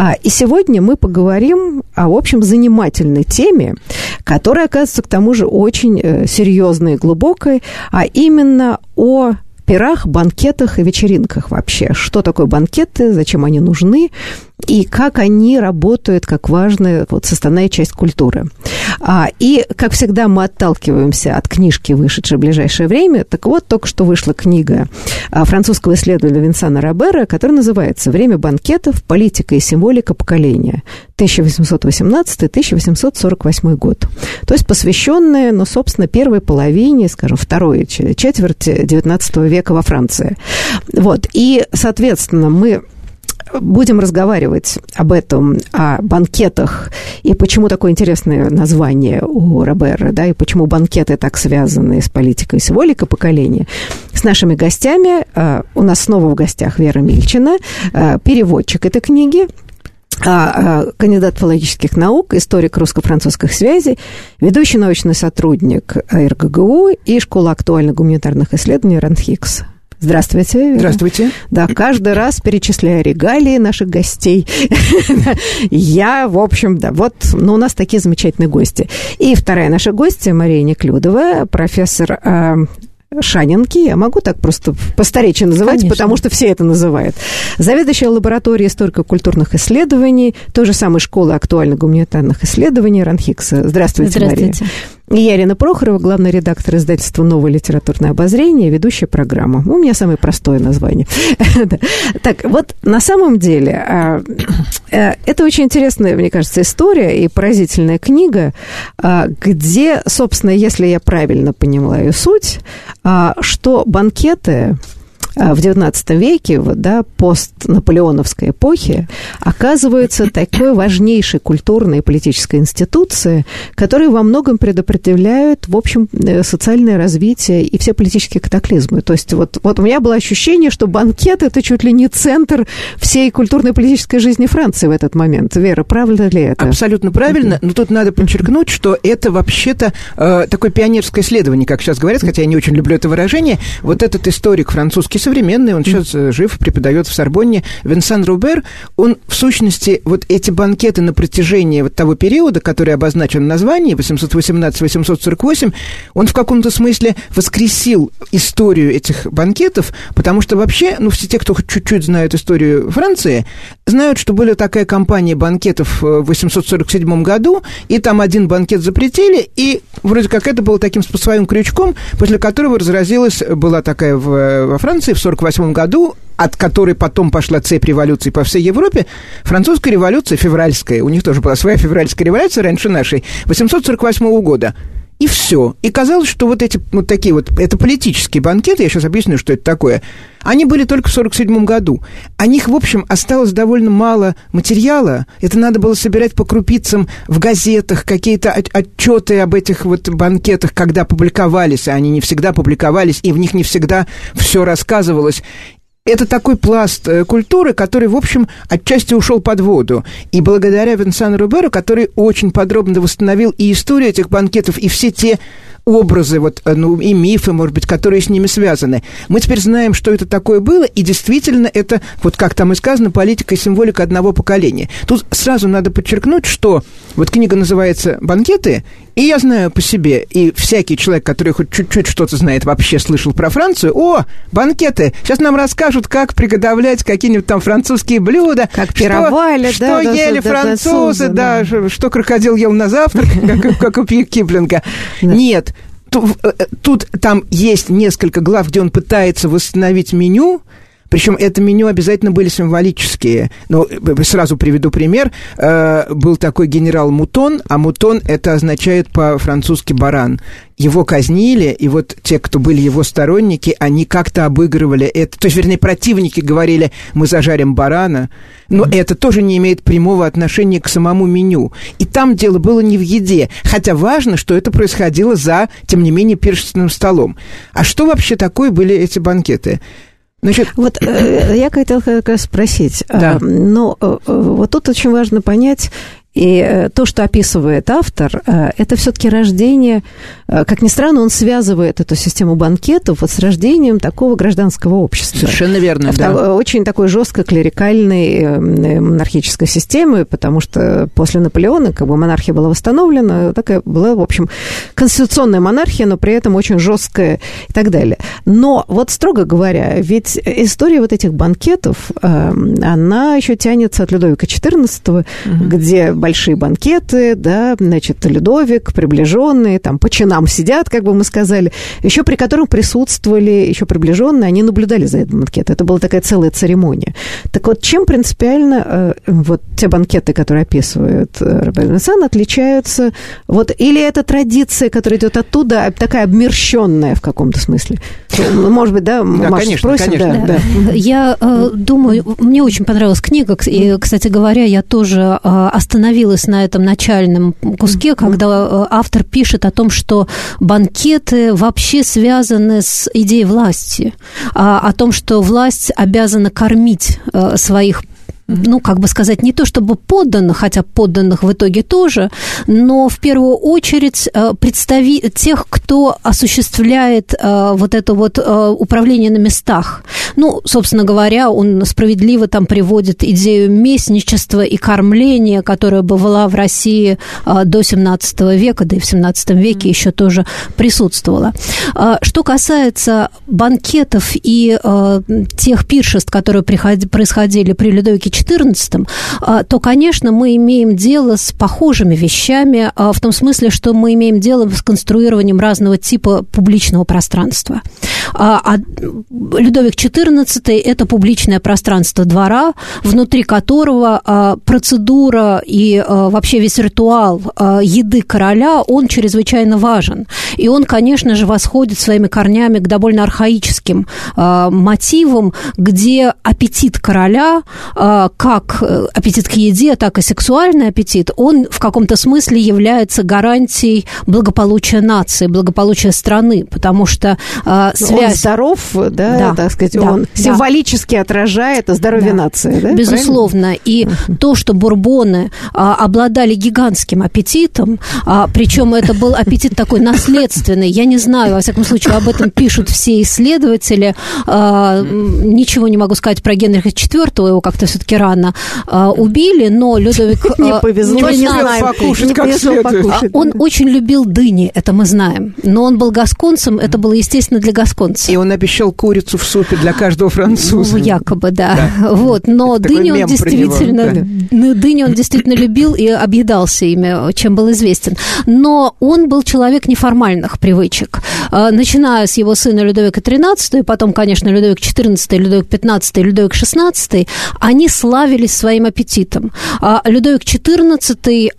А, и сегодня мы поговорим о, в общем, занимательной теме, которая, оказывается, к тому же очень э, серьезной и глубокой, а именно о пирах, банкетах и вечеринках вообще. Что такое банкеты, зачем они нужны, и как они работают как важная вот, составная часть культуры. А, и, как всегда, мы отталкиваемся от книжки, вышедшей в ближайшее время. Так вот, только что вышла книга а, французского исследователя Винсана Робера, которая называется «Время банкетов. Политика и символика поколения. 1818-1848 год». То есть посвященная, ну, собственно, первой половине, скажем, второй четверти XIX века во Франции. Вот. И, соответственно, мы будем разговаривать об этом, о банкетах, и почему такое интересное название у Робера, да, и почему банкеты так связаны с политикой символика поколения, с нашими гостями. А, у нас снова в гостях Вера Мильчина, а, переводчик этой книги, а, кандидат филологических наук, историк русско-французских связей, ведущий научный сотрудник РГГУ и Школа актуальных гуманитарных исследований РАНХИКС. Здравствуйте. Вера. Здравствуйте. Да, каждый раз перечисляя регалии наших гостей. Я, в общем, да, вот, ну, у нас такие замечательные гости. И вторая наша гостья, Мария Неклюдова, профессор а, Шанинки, я могу так просто по старечи называть, Конечно. потому что все это называют. Заведующая лабораторией историко-культурных исследований, той же самой школы актуальных гуманитарных исследований Ранхикса. Здравствуйте, Здравствуйте. Мария. Я Ирина Прохорова, главный редактор издательства «Новое литературное обозрение», ведущая программа. У меня самое простое название. Так, вот на самом деле а, э, это очень интересная, мне кажется, история и поразительная книга, а, где, собственно, если я правильно поняла ее суть, а, что банкеты в XIX веке, вот, да, постнаполеоновской эпохи, оказывается такой важнейшей культурной и политической институцией, которая во многом предопределяют, в общем, э, социальное развитие и все политические катаклизмы. То есть вот, вот у меня было ощущение, что банкет – это чуть ли не центр всей культурной и политической жизни Франции в этот момент. Вера, правильно ли это? Абсолютно правильно, но тут надо подчеркнуть, что это вообще-то э, такое пионерское исследование, как сейчас говорят, хотя я не очень люблю это выражение. Вот этот историк французский современный, он сейчас mm. жив, преподает в Сорбонне, Винсан Рубер, он в сущности вот эти банкеты на протяжении вот того периода, который обозначен в названии, 818-848, он в каком-то смысле воскресил историю этих банкетов, потому что вообще, ну, все те, кто чуть-чуть знают историю Франции, знают, что была такая кампания банкетов в 847 году, и там один банкет запретили, и вроде как это было таким своим крючком, после которого разразилась, была такая в, во Франции в 1948 году, от которой потом пошла цепь революций по всей Европе, французская революция, февральская, у них тоже была своя февральская революция раньше нашей, 848 года. И все. И казалось, что вот эти вот такие вот, это политические банкеты, я сейчас объясню, что это такое, они были только в 47 году. О них, в общем, осталось довольно мало материала. Это надо было собирать по крупицам в газетах, какие-то отчеты об этих вот банкетах, когда публиковались, а они не всегда публиковались, и в них не всегда все рассказывалось это такой пласт э, культуры, который, в общем, отчасти ушел под воду. И благодаря Винсану Руберу, который очень подробно восстановил и историю этих банкетов, и все те образы, вот, э, ну, и мифы, может быть, которые с ними связаны. Мы теперь знаем, что это такое было, и действительно это, вот как там и сказано, политика и символика одного поколения. Тут сразу надо подчеркнуть, что вот книга называется «Банкеты», и я знаю по себе, и всякий человек, который хоть чуть-чуть что-то знает, вообще слышал про Францию, о, банкеты, сейчас нам расскажут, как приготовлять какие-нибудь там французские блюда. Как пировали, что, да. Что да, ели да, французы, да, да, да, что крокодил ел на завтрак, как, у Киплинга. Нет, тут там есть несколько глав, где он пытается восстановить меню, причем это меню обязательно были символические. Но э, сразу приведу пример. Э, был такой генерал Мутон, а Мутон это означает по-французски баран. Его казнили, и вот те, кто были его сторонники, они как-то обыгрывали это. То есть, вернее, противники говорили, мы зажарим барана, но mm-hmm. это тоже не имеет прямого отношения к самому меню. И там дело было не в еде, хотя важно, что это происходило за, тем не менее, пиршественным столом. А что вообще такое были эти банкеты? Значит, вот э, я хотела как раз спросить. Да. Но э, вот тут очень важно понять, и э, то, что описывает автор, э, это все-таки рождение, э, как ни странно, он связывает эту систему банкетов вот с рождением такого гражданского общества. Совершенно верно, да. Очень такой жестко клерикальной монархической системы, потому что после Наполеона как бы монархия была восстановлена, такая была, в общем, конституционная монархия, но при этом очень жесткая и так далее. Но вот строго говоря, ведь история вот этих банкетов, она еще тянется от Людовика XIV, угу. где большие банкеты, да, значит, Людовик, приближенные, там, по чинам сидят, как бы мы сказали, еще при котором присутствовали еще приближенные, они наблюдали за этим банкетом. Это была такая целая церемония. Так вот, чем принципиально э, вот те банкеты, которые описывает э, Роберт Сан, отличаются? Вот, или это традиция, которая идет оттуда, а такая обмерщенная в каком-то смысле? Ну, может быть, да, да Маша, конечно, спросим? Конечно, да. Да. Я э, думаю, мне очень понравилась книга, и, кстати говоря, я тоже э, остановилась остановилась на этом начальном куске, когда э, автор пишет о том, что банкеты вообще связаны с идеей власти, а, о том, что власть обязана кормить э, своих ну, как бы сказать, не то чтобы подданных, хотя подданных в итоге тоже, но в первую очередь э, представи тех, кто осуществляет э, вот это вот э, управление на местах. Ну, собственно говоря, он справедливо там приводит идею местничества и кормления, которая была в России до 17 века, да и в 17 веке еще тоже присутствовала. Что касается банкетов и тех пиршеств, которые происходили при Людовике XIV, а, то, конечно, мы имеем дело с похожими вещами, а, в том смысле, что мы имеем дело с конструированием разного типа публичного пространства. А, а Людовик XIV – это публичное пространство двора, внутри которого процедура и вообще весь ритуал еды короля, он чрезвычайно важен. И он, конечно же, восходит своими корнями к довольно архаическим мотивам, где аппетит короля как э, аппетит к еде, так и сексуальный аппетит, он в каком-то смысле является гарантией благополучия нации, благополучия страны, потому что э, связь... Он здоров, да, да так сказать, да, он да. символически отражает здоровье да. нации, да? Безусловно. Правильно? И uh-huh. то, что бурбоны а, обладали гигантским аппетитом, а, причем это был аппетит такой наследственный, я не знаю, во всяком случае, об этом пишут все исследователи, а, ничего не могу сказать про Генриха IV, его как-то все-таки рано а, убили, но Людовик... Не а, повезло, не знаем, покушать, как покушать. Он очень любил дыни, это мы знаем. Но он был гасконцем, это было, естественно, для гасконцев. И он обещал курицу в супе для каждого француза. Ну, якобы, да. да. Вот, но дыни он действительно... Да. Дыни он действительно любил и объедался ими, чем был известен. Но он был человек неформальных привычек. А, начиная с его сына Людовика XIII, потом, конечно, Людовик XIV, Людовик XV, Людовик XVI, они славились своим аппетитом. А Людовик XIV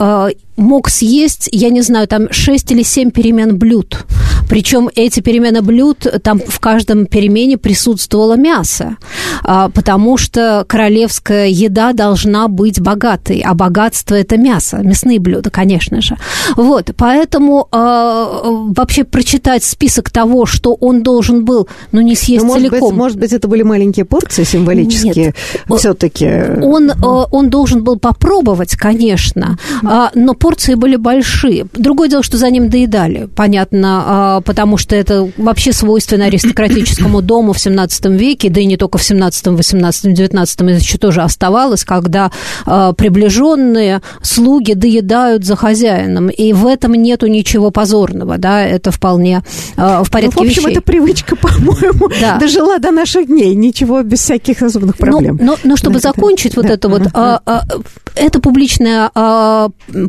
мог съесть, я не знаю, там 6 или 7 перемен блюд. Причем эти перемены блюд, там в каждом перемене присутствовало мясо, а, потому что королевская еда должна быть богатой, а богатство – это мясо, мясные блюда, конечно же. Вот, поэтому а, вообще прочитать список того, что он должен был, ну, не съесть Но, может целиком. Быть, может быть, это были маленькие порции символические все-таки? Он, он должен был попробовать, конечно, но порции были большие. Другое дело, что за ним доедали, понятно, а, потому что это вообще свойственно аристократическому дому в 17 веке, да и не только в 17, 18, 19 это еще тоже оставалось, когда а, приближенные слуги доедают за хозяином, и в этом нету ничего позорного, да, это вполне а, в порядке ну, в общем, вещей. это привычка, по-моему, да. дожила до наших дней, ничего без всяких особенных ну, проблем. Но, но, но чтобы закончить да. вот это вот, это публичное, а,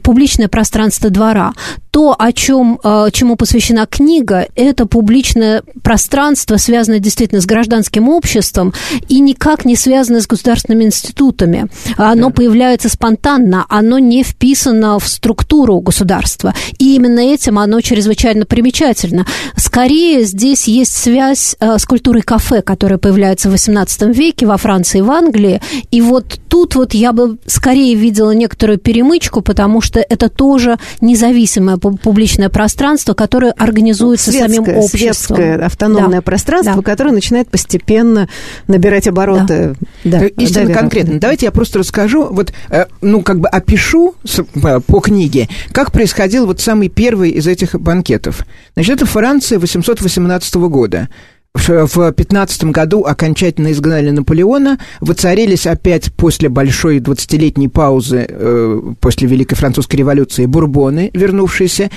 публичное пространство двора. То, о чем, а, чему посвящена книга, это публичное пространство, связанное действительно с гражданским обществом и никак не связано с государственными институтами. Оно да. появляется спонтанно, оно не вписано в структуру государства. И именно этим оно чрезвычайно примечательно. Скорее, здесь есть связь а, с культурой кафе, которая появляется в XVIII веке во Франции и в Англии. И вот тут вот я бы скорее видела некоторую перемычку, потому что это тоже независимое публичное пространство, которое организуется светское, самим обществом. Светское автономное да. пространство, да. которое начинает постепенно набирать обороты. Да. Да. Истинно да, конкретно. Да. Давайте я просто расскажу, вот, э, ну, как бы опишу э, по книге, как происходил вот самый первый из этих банкетов. Значит, это Франция 818 года в 15 году окончательно изгнали Наполеона, воцарились опять после большой 20-летней паузы э, после Великой Французской революции бурбоны, вернувшиеся,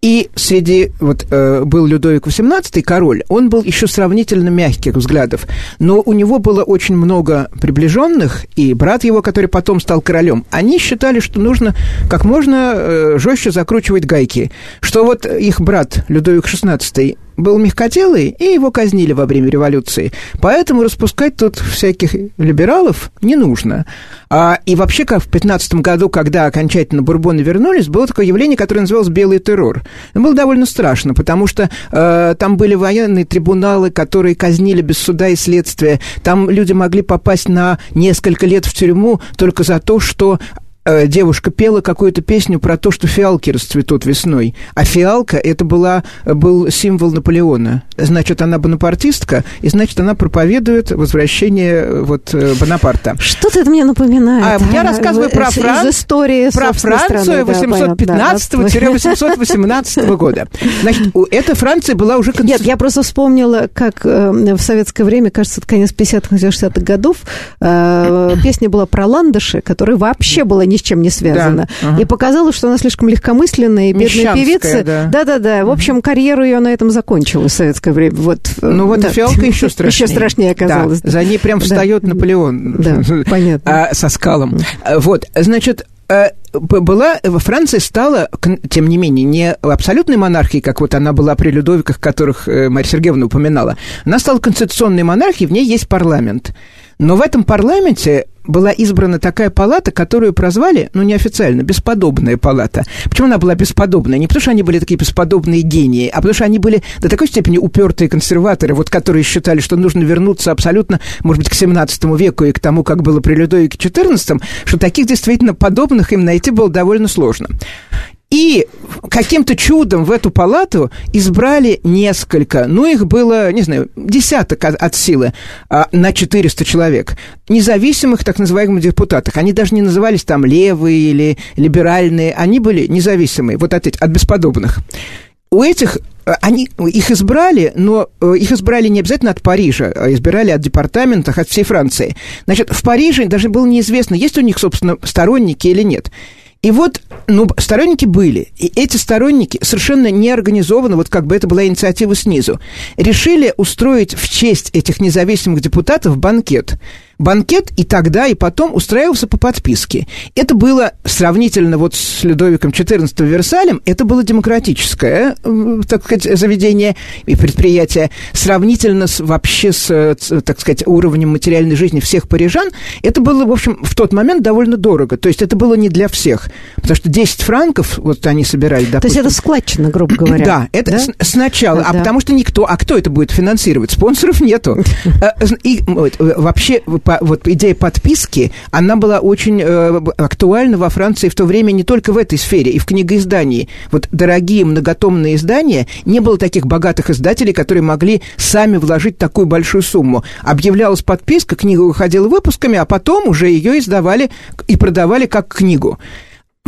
и среди, вот, э, был Людовик XVIII, король, он был еще сравнительно мягких взглядов, но у него было очень много приближенных, и брат его, который потом стал королем, они считали, что нужно как можно э, жестче закручивать гайки, что вот их брат Людовик XVI был мягкотелый, и его казнили во время революции. Поэтому распускать тут всяких либералов не нужно. А, и вообще, как в 15 году, когда окончательно бурбоны вернулись, было такое явление, которое называлось «белый террор». Это было довольно страшно, потому что э, там были военные трибуналы, которые казнили без суда и следствия. Там люди могли попасть на несколько лет в тюрьму только за то, что Э, девушка пела какую-то песню про то, что фиалки расцветут весной. А фиалка это была, был символ Наполеона. Значит, она бонапартистка, и значит, она проповедует возвращение э, вот э, Бонапарта. Что-то это мне напоминает. А, я рассказываю про, Фран... из истории про Францию 815-818 года. Значит, эта Франция была уже... Нет, я просто вспомнила, как в советское время, кажется, это конец 50-х, 60-х годов, песня была про ландыши, которая вообще была не с чем не связано. Да. Ага. И показалось, что она слишком легкомысленная и бедная певица. Да-да-да. В общем, карьеру ее на этом закончила в советское время. Вот, э, ну вот да. фиалка еще страшнее. Еще страшнее оказалось. Да. За ней прям встает да. Наполеон. Да, понятно. А, со скалом. Вот, значит, э, была, Франция стала, тем не менее, не абсолютной монархией, как вот она была при Людовиках, которых э, Марья Сергеевна упоминала. Она стала конституционной монархией, в ней есть парламент. Но в этом парламенте была избрана такая палата, которую прозвали, ну, неофициально, бесподобная палата. Почему она была бесподобная? Не потому, что они были такие бесподобные гении, а потому, что они были до такой степени упертые консерваторы, вот которые считали, что нужно вернуться абсолютно, может быть, к 17 веку и к тому, как было при Людовике XIV, что таких действительно подобных им найти было довольно сложно. И каким-то чудом в эту палату избрали несколько, ну, их было, не знаю, десяток от, от силы а, на 400 человек, независимых так называемых депутатов. Они даже не назывались там левые или либеральные, они были независимые, вот от, от бесподобных. У этих э, они их избрали, но э, их избрали не обязательно от Парижа, а избирали от департаментов, от всей Франции. Значит, в Париже даже было неизвестно, есть у них, собственно, сторонники или нет. И вот, ну, сторонники были. И эти сторонники совершенно неорганизованно, вот как бы это была инициатива снизу, решили устроить в честь этих независимых депутатов банкет – банкет и тогда, и потом устраивался по подписке. Это было сравнительно вот с Людовиком XIV Версалем, это было демократическое, э, так сказать, заведение и предприятие, сравнительно с, вообще с, так сказать, уровнем материальной жизни всех парижан, это было, в общем, в тот момент довольно дорого. То есть это было не для всех. Потому что 10 франков, вот они собирали, допустим. То есть это складчина, грубо говоря. Да, это да? сначала. А да. потому что никто... А кто это будет финансировать? Спонсоров нету. Э, и вообще по, вот идея подписки, она была очень э, актуальна во Франции в то время не только в этой сфере, и в книгоиздании. Вот дорогие многотомные издания, не было таких богатых издателей, которые могли сами вложить такую большую сумму. Объявлялась подписка, книга выходила выпусками, а потом уже ее издавали и продавали как книгу.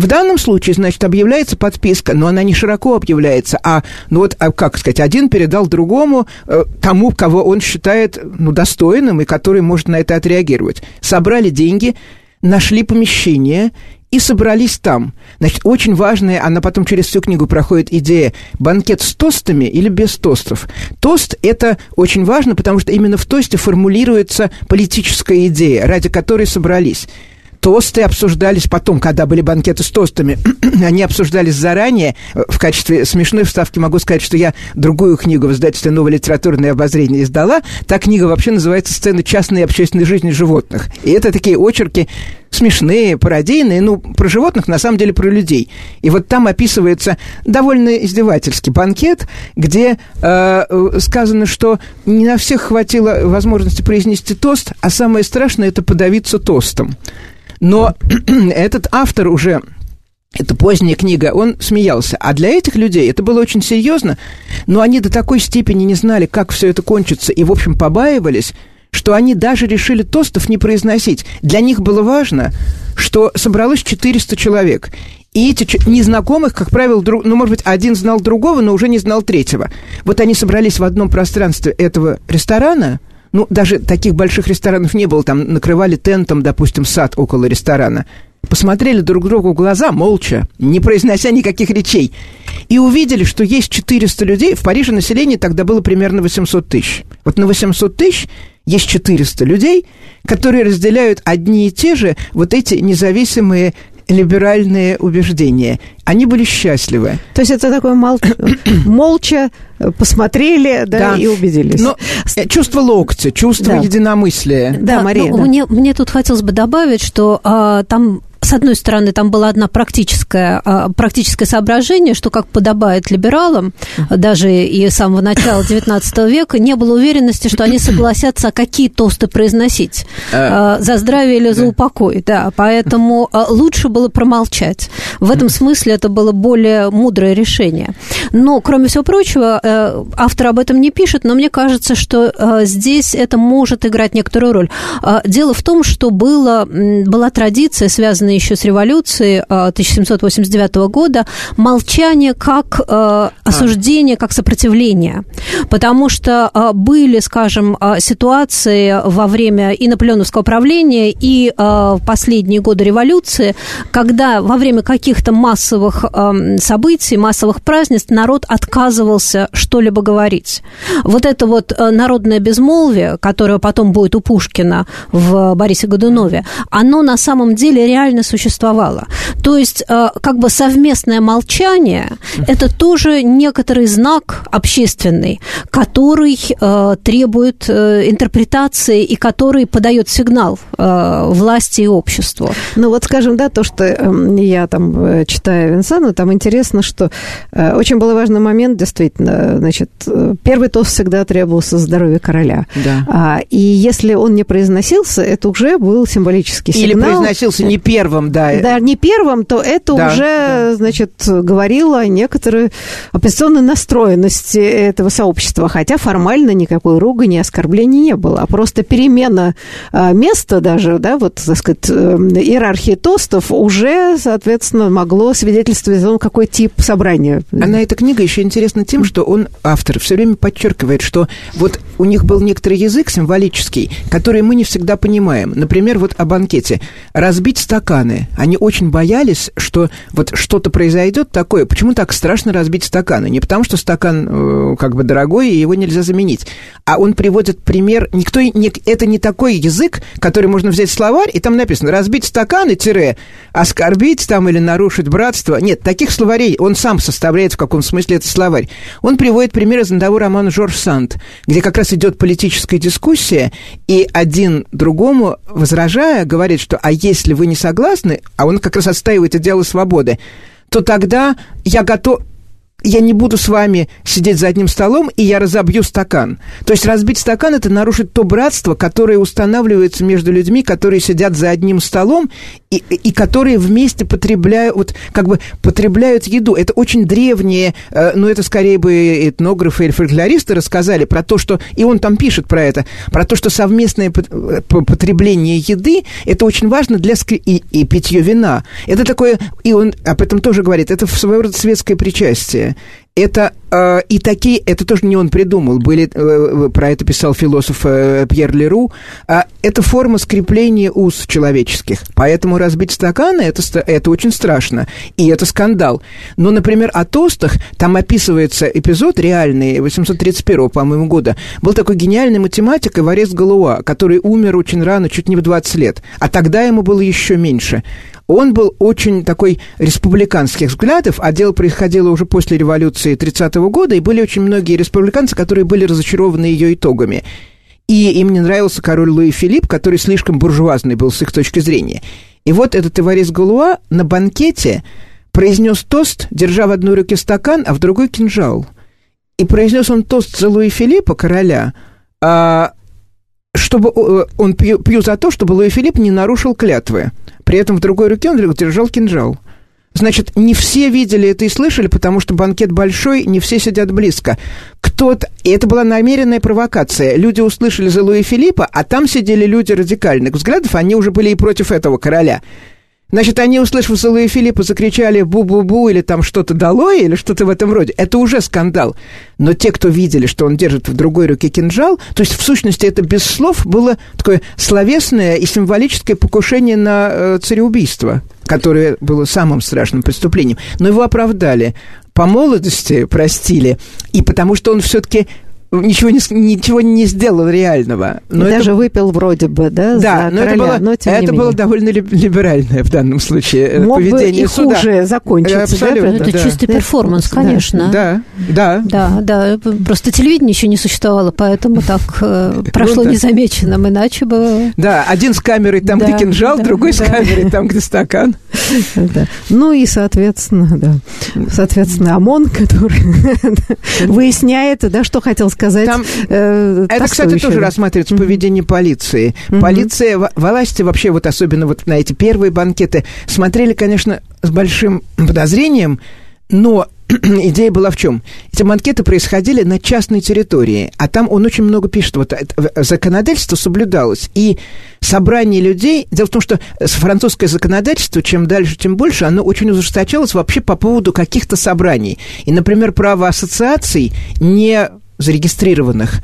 В данном случае, значит, объявляется подписка, но она не широко объявляется, а, ну вот, а, как сказать, один передал другому, э, тому, кого он считает, ну, достойным и который может на это отреагировать. Собрали деньги, нашли помещение и собрались там. Значит, очень важная, она потом через всю книгу проходит идея, банкет с тостами или без тостов. Тост – это очень важно, потому что именно в тосте формулируется политическая идея, ради которой собрались. Тосты обсуждались потом, когда были банкеты с тостами. Они обсуждались заранее. В качестве смешной вставки могу сказать, что я другую книгу в издательстве «Новое литературное обозрение» издала. Та книга вообще называется «Сцены частной и общественной жизни животных». И это такие очерки смешные, пародийные, ну, про животных, на самом деле, про людей. И вот там описывается довольно издевательский банкет, где э, сказано, что не на всех хватило возможности произнести тост, а самое страшное – это подавиться тостом. Но этот автор уже это поздняя книга, он смеялся. А для этих людей это было очень серьезно, но они до такой степени не знали, как все это кончится, и, в общем, побаивались, что они даже решили тостов не произносить. Для них было важно, что собралось 400 человек. И эти незнакомых, как правило, друг, ну, может быть, один знал другого, но уже не знал третьего. Вот они собрались в одном пространстве этого ресторана, ну, даже таких больших ресторанов не было, там накрывали тентом, допустим, сад около ресторана, посмотрели друг другу в глаза, молча, не произнося никаких речей, и увидели, что есть 400 людей, в Париже население тогда было примерно 800 тысяч. Вот на 800 тысяч есть 400 людей, которые разделяют одни и те же вот эти независимые либеральные убеждения. Они были счастливы. То есть это такое мол... молча посмотрели, да, да, и убедились. Но э, чувство локтя, чувство да. единомыслия. Да, да Мария. Ну, да. Мне, мне тут хотелось бы добавить, что а, там с одной стороны, там было одно практическое, а, практическое соображение, что, как подобает либералам, даже и с самого начала XIX века, не было уверенности, что они согласятся, какие тосты произносить. А, а, за здравие или за упокой, да. Поэтому лучше было промолчать. В этом смысле это было более мудрое решение. Но, кроме всего прочего, э, автор об этом не пишет, но мне кажется, что э, здесь это может играть некоторую роль. Дело в том, что было, была традиция, связанная связанные еще с революцией 1789 а, года, молчание как э, осуждение, как сопротивление. Потому что э, были, скажем, э, ситуации во время и наполеоновского правления, и в последние годы революции, когда во время каких-то массовых событий, массовых празднеств народ отказывался что-либо говорить. Вот это вот народное безмолвие, которое потом будет у Пушкина в Борисе Годунове, оно на самом деле реально реально существовало. То есть э, как бы совместное молчание – это тоже некоторый знак общественный, который э, требует э, интерпретации и который подает сигнал власти и обществу. Ну вот, скажем, да, то, что эм, я там читаю Винсана, там интересно, что очень был важный момент, действительно, значит, первый тост всегда требовался здоровья короля. Да. А, и если он не произносился, это уже был символический сигнал. Или произносился не первым, первым, да. Да, не первым, то это да, уже, да. значит, говорило о некоторой оппозиционной настроенности этого сообщества, хотя формально никакой ругани, оскорблений не было, а просто перемена а, места даже, да, вот, так сказать, э, иерархии тостов уже, соответственно, могло свидетельствовать о том, какой тип собрания. Она, эта книга еще интересна тем, что он, автор, все время подчеркивает, что вот у них был некоторый язык символический, который мы не всегда понимаем. Например, вот о банкете. Разбить стакан стаканы. Они очень боялись, что вот что-то произойдет такое. Почему так страшно разбить стаканы? Не потому, что стакан э, как бы дорогой, и его нельзя заменить. А он приводит пример. Никто не, это не такой язык, который можно взять словарь, и там написано разбить стаканы, тире, оскорбить там или нарушить братство. Нет, таких словарей он сам составляет в каком смысле это словарь. Он приводит пример из одного романа Жорж Санд, где как раз идет политическая дискуссия, и один другому, возражая, говорит, что а если вы не согласны, согласны, а он как раз отстаивает идеалы свободы, то тогда я готов, я не буду с вами сидеть за одним столом, и я разобью стакан. То есть разбить стакан – это нарушить то братство, которое устанавливается между людьми, которые сидят за одним столом и, и которые вместе потребляют, вот, как бы потребляют еду. Это очень древние, э, ну, это скорее бы этнографы или фольклористы рассказали про то, что, и он там пишет про это, про то, что совместное э, потребление еды – это очень важно для и, и питье вина. Это такое, и он об этом тоже говорит, это своего рода светское причастие. Это э, и такие, это тоже не он придумал, были, э, про это писал философ э, Пьер Леру, э, это форма скрепления уз человеческих. Поэтому разбить стаканы это, это очень страшно, и это скандал. Но, например, о тостах, там описывается эпизод реальный, 831 по-моему, года. Был такой гениальный математик Эварес Галуа, который умер очень рано, чуть не в 20 лет, а тогда ему было еще меньше он был очень такой республиканских взглядов, а дело происходило уже после революции 30-го года, и были очень многие республиканцы, которые были разочарованы ее итогами. И им не нравился король Луи Филипп, который слишком буржуазный был с их точки зрения. И вот этот Эварис Галуа на банкете произнес тост, держа в одной руке стакан, а в другой кинжал. И произнес он тост за Луи Филиппа, короля, а, чтобы э, он пью, пью за то, чтобы Луи Филипп не нарушил клятвы. При этом в другой руке он держал кинжал. Значит, не все видели это и слышали, потому что банкет большой, не все сидят близко. Кто-то... Это была намеренная провокация. Люди услышали за Луи Филиппа, а там сидели люди радикальных взглядов, они уже были и против этого короля. Значит, они, услышав Зола и Филиппа, закричали «бу-бу-бу» или там что-то «долой» или что-то в этом роде. Это уже скандал. Но те, кто видели, что он держит в другой руке кинжал, то есть, в сущности, это без слов было такое словесное и символическое покушение на э, цареубийство, которое было самым страшным преступлением. Но его оправдали по молодости простили, и потому что он все-таки ничего не, ничего не сделал реального. Но и это... даже выпил вроде бы, да? Да, но короля, это, было, но это было довольно либеральное в данном случае Мог поведение бы и суда. хуже закончиться. Абсолютно, да? Это да. чистый да. перформанс, конечно. Да, да. Да, да. Просто телевидение еще не существовало, поэтому так э, прошло да. незамеченным, иначе бы... Да, один с камерой там, Да, где кинжал, да, другой с да. камерой там, где стакан. Да. Ну и, соответственно, да. Соответственно, ОМОН, который выясняет, да, что хотел сказать. Там- э, Это, кстати, тоже рассматривается поведение полиции. Полиция, во- власти вообще, вот особенно вот на эти первые банкеты, смотрели, конечно, с большим подозрением, но идея была в чем? Эти банкеты происходили на частной территории, а там он очень много пишет, вот законодательство соблюдалось, и собрание людей... Дело в том, что французское законодательство, чем дальше, тем больше, оно очень ужесточалось вообще по поводу каких-то собраний. И, например, право ассоциаций не зарегистрированных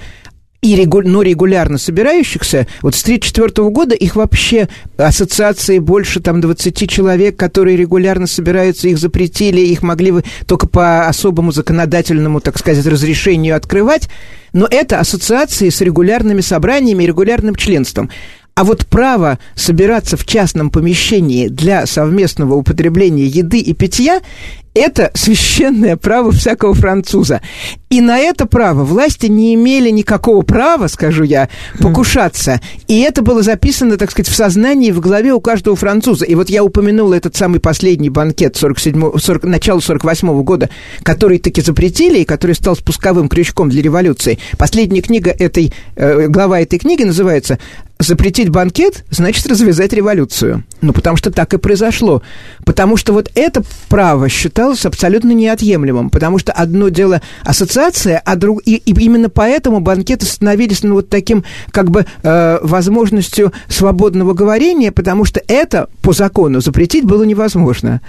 и регу- но регулярно собирающихся, вот с 1934 года их вообще ассоциации больше там 20 человек, которые регулярно собираются, их запретили, их могли вы только по особому законодательному, так сказать, разрешению открывать, но это ассоциации с регулярными собраниями и регулярным членством. А вот право собираться в частном помещении для совместного употребления еды и питья это священное право всякого француза. И на это право власти не имели никакого права, скажу я, покушаться. И это было записано, так сказать, в сознании, в голове у каждого француза. И вот я упомянула этот самый последний банкет 47, 40, начала 48 года, который таки запретили и который стал спусковым крючком для революции. Последняя книга этой, э, глава этой книги называется «Запретить банкет, значит развязать революцию». Ну, потому что так и произошло. Потому что вот это право считалось абсолютно неотъемлемым. Потому что одно дело ассоциация, а друг... и, и именно поэтому банкеты становились ну, вот таким как бы э, возможностью свободного говорения, потому что это по закону запретить было невозможно.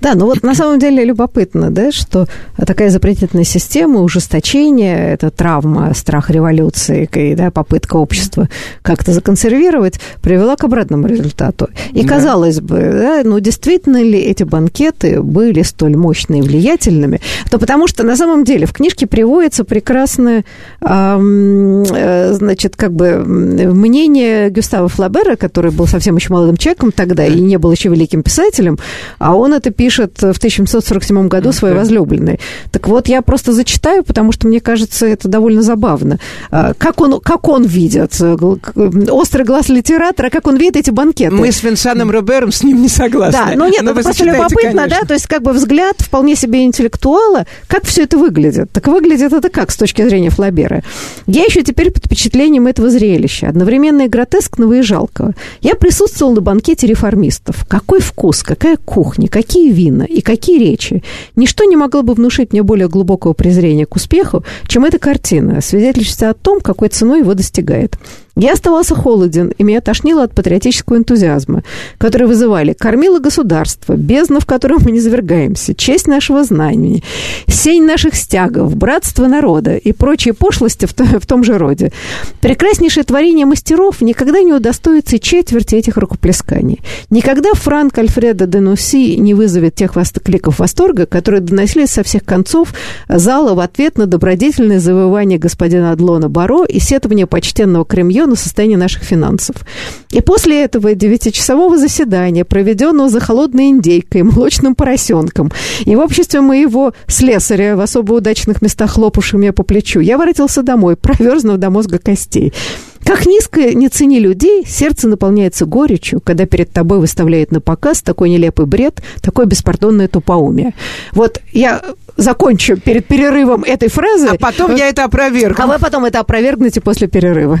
Да, ну вот на самом деле любопытно, да, что такая запретительная система, ужесточение, это травма, страх революции, и, да, попытка общества как-то законсервировать, привела к обратному результату. И Да. казалось бы, да, ну действительно ли эти банкеты были столь мощными и влиятельными? То потому что на самом деле в книжке приводится прекрасное, э, значит, как бы мнение Гюстава Флабера, который был совсем еще молодым человеком тогда и не был еще великим писателем, а он это пишет в 1747 году своей возлюбленной. Так вот, я просто зачитаю, потому что мне кажется, это довольно забавно. А, Как он, как он видит, э, к- острый глаз литератора, как он видит эти банкеты. Мы с Винсаном Робером с ним не согласны. Да, но нет, Но это просто любопытно, конечно. да, то есть как бы взгляд вполне себе интеллектуала, как все это выглядит. Так выглядит это как с точки зрения Флабера? Я еще теперь под впечатлением этого зрелища, одновременно и гротескного и жалкого. Я присутствовал на банкете реформистов. Какой вкус, какая кухня, какие вина и какие речи. Ничто не могло бы внушить мне более глубокого презрения к успеху, чем эта картина, свидетельствует о том, какой ценой его достигает. Я оставался холоден, и меня тошнило от патриотического энтузиазма, который вызывали «кормило государство», «бездна, в которую мы не завергаемся», «честь нашего знания», «сень наших стягов», «братство народа» и прочие пошлости в, в том же роде. Прекраснейшее творение мастеров никогда не удостоится четверти этих рукоплесканий. Никогда Франк Альфреда де Нуси не вызовет тех кликов восторга, которые доносились со всех концов зала в ответ на добродетельное завоевание господина Адлона Баро и сетование почтенного Кремье на состояние наших финансов. И после этого девятичасового заседания, проведенного за холодной индейкой, молочным поросенком, и в обществе моего слесаря в особо удачных местах хлопавшим меня по плечу, я воротился домой, проверзнув до мозга костей. Как низко не цени людей, сердце наполняется горечью, когда перед тобой выставляют на показ такой нелепый бред, такое беспардонное тупоумие. Вот я закончу перед перерывом этой фразы. А потом я это опровергну. А вы потом это опровергнете после перерыва.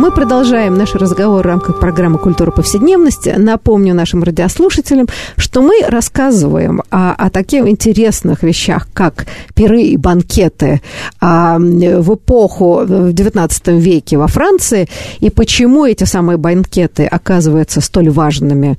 Мы продолжаем наш разговор в рамках программы «Культура повседневности». Напомню нашим радиослушателям, что мы рассказываем о, о таких интересных вещах, как пиры и банкеты а, в эпоху в XIX веке во Франции, и почему эти самые банкеты оказываются столь важными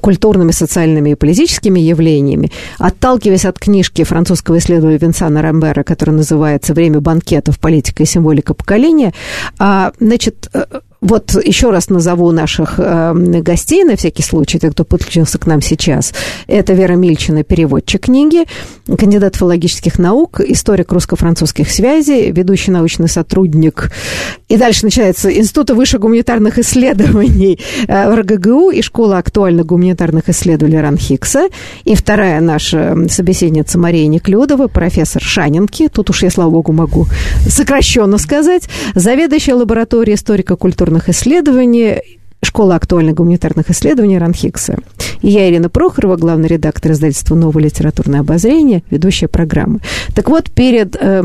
культурными, социальными и политическими явлениями, отталкиваясь от книжки французского исследователя Винсана Рамбера, которая называется «Время банкетов. Политика и символика поколения», а, значит, uh, Вот еще раз назову наших э, гостей, на всякий случай, тех, кто подключился к нам сейчас. Это Вера Мильчина, переводчик книги, кандидат филологических наук, историк русско-французских связей, ведущий научный сотрудник. И дальше начинается Института высших гуманитарных исследований э, РГГУ и Школа актуальных гуманитарных исследований Ранхикса. И вторая наша собеседница Мария Неклюдова, профессор Шанинки, тут уж я, слава богу, могу сокращенно сказать, заведующая лабораторией историко-культурных гуманитарных исследований Школа актуальных гуманитарных исследований Ранхикса. И я, Ирина Прохорова, главный редактор издательства «Новое литературное обозрение», ведущая программы. Так вот, перед э,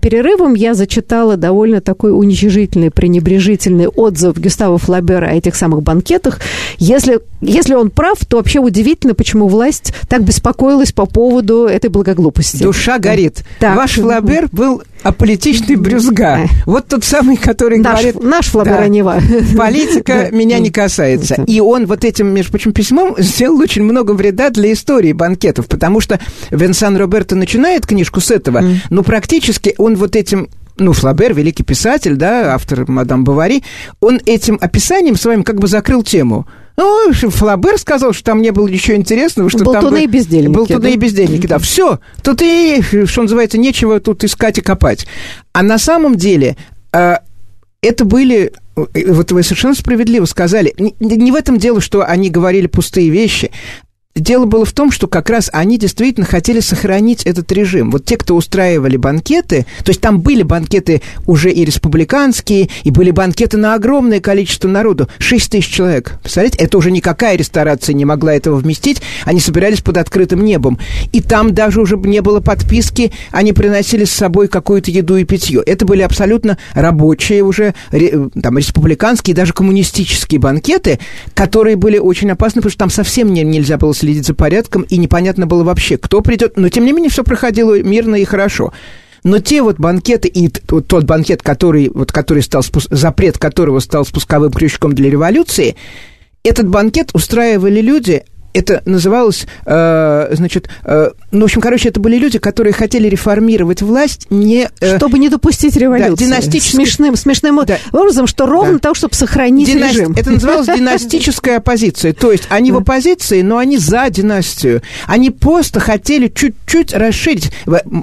перерывом я зачитала довольно такой уничижительный, пренебрежительный отзыв Гюстава Флабера о этих самых банкетах. Если, если он прав, то вообще удивительно, почему власть так беспокоилась по поводу этой благоглупости. Душа горит. Так. Ваш Флабер был аполитичный брюзга. Вот тот самый, который наш, говорит... Наш Флабер, да, Политика меня не касается. И он вот этим, между прочим, письмом сделал очень много вреда для истории банкетов, потому что Венсан Роберто начинает книжку с этого, но практически он вот этим ну, Флабер, великий писатель, да, автор «Мадам Бавари», он этим описанием своим как бы закрыл тему. Ну, Флабер сказал, что там не было ничего интересного, что Болтуны там... и бездельники. Болтуны да? и бездельники, да. Все. Тут и, что называется, нечего тут искать и копать. А на самом деле а, это были вот вы совершенно справедливо сказали, не в этом дело, что они говорили пустые вещи, Дело было в том, что как раз они действительно хотели сохранить этот режим. Вот те, кто устраивали банкеты, то есть там были банкеты уже и республиканские, и были банкеты на огромное количество народу. 6 тысяч человек. Представляете? Это уже никакая ресторация не могла этого вместить. Они собирались под открытым небом. И там даже уже не было подписки, они приносили с собой какую-то еду и питье. Это были абсолютно рабочие уже, там, республиканские, даже коммунистические банкеты, которые были очень опасны, потому что там совсем не, нельзя было следить следить за порядком, и непонятно было вообще, кто придет. Но, тем не менее, все проходило мирно и хорошо. Но те вот банкеты и тот банкет, который, вот, который стал, запрет которого стал спусковым крючком для революции, этот банкет устраивали люди, это называлось, э, значит, э, ну, в общем, короче, это были люди, которые хотели реформировать власть не... Э, чтобы не допустить революции. Да, династически... Смешным, смешным да. образом, что ровно да. того, чтобы сохранить Динас... режим. Это называлось династическая оппозиция. То есть они в оппозиции, но они за династию. Они просто хотели чуть-чуть расширить.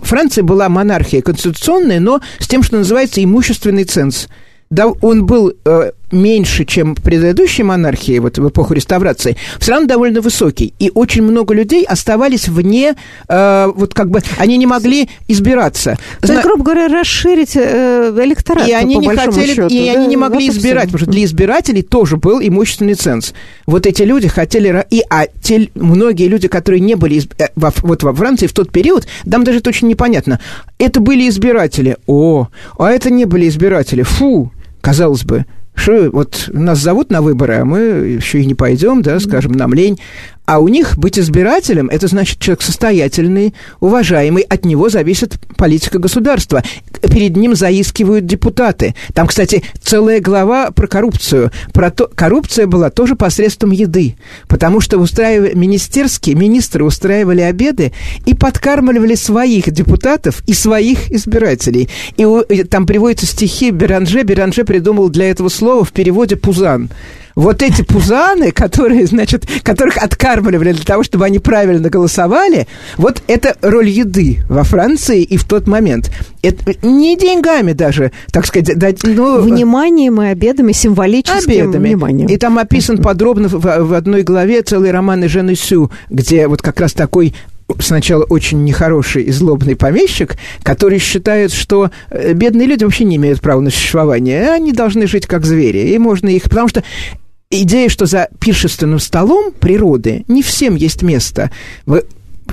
Франция была монархия конституционная, но с тем, что называется имущественный ценз. Да, он был э, меньше, чем предыдущие монархии, вот в эпоху реставрации, все равно довольно высокий. И очень много людей оставались вне, э, вот как бы, они не могли избираться. То есть, грубо говоря, расширить э, электорат, и они по не хотели, счету, и да? они не могли Вот избирать, потому что для избирателей тоже был имущественный ценз. Вот эти люди хотели, и а те, многие люди, которые не были изб- э, во, вот во Франции в тот период, там даже это очень непонятно. Это были избиратели, о, а это не были избиратели, фу, казалось бы. Что, вот нас зовут на выборы, а мы еще и не пойдем, да, скажем, нам лень. А у них быть избирателем, это значит человек состоятельный, уважаемый, от него зависит политика государства. Перед ним заискивают депутаты. Там, кстати, целая глава про коррупцию. Про то, коррупция была тоже посредством еды, потому что устраивали, министерские министры устраивали обеды и подкармливали своих депутатов и своих избирателей. И, у- и там приводятся стихи Беранже. Беранже придумал для этого слова в переводе «пузан». Вот эти пузаны, которые, значит, которых откармливали для того, чтобы они правильно голосовали, вот это роль еды во Франции и в тот момент. Это не деньгами даже, так сказать, дать, ну, Вниманием и обедами, символическим обедами. вниманием. И там описан подробно в, в одной главе целый роман Жены Сю, где вот как раз такой сначала очень нехороший и злобный помещик, который считает, что э, бедные люди вообще не имеют права на существование, они должны жить как звери, и можно их... Потому что идея, что за пиршественным столом природы не всем есть место.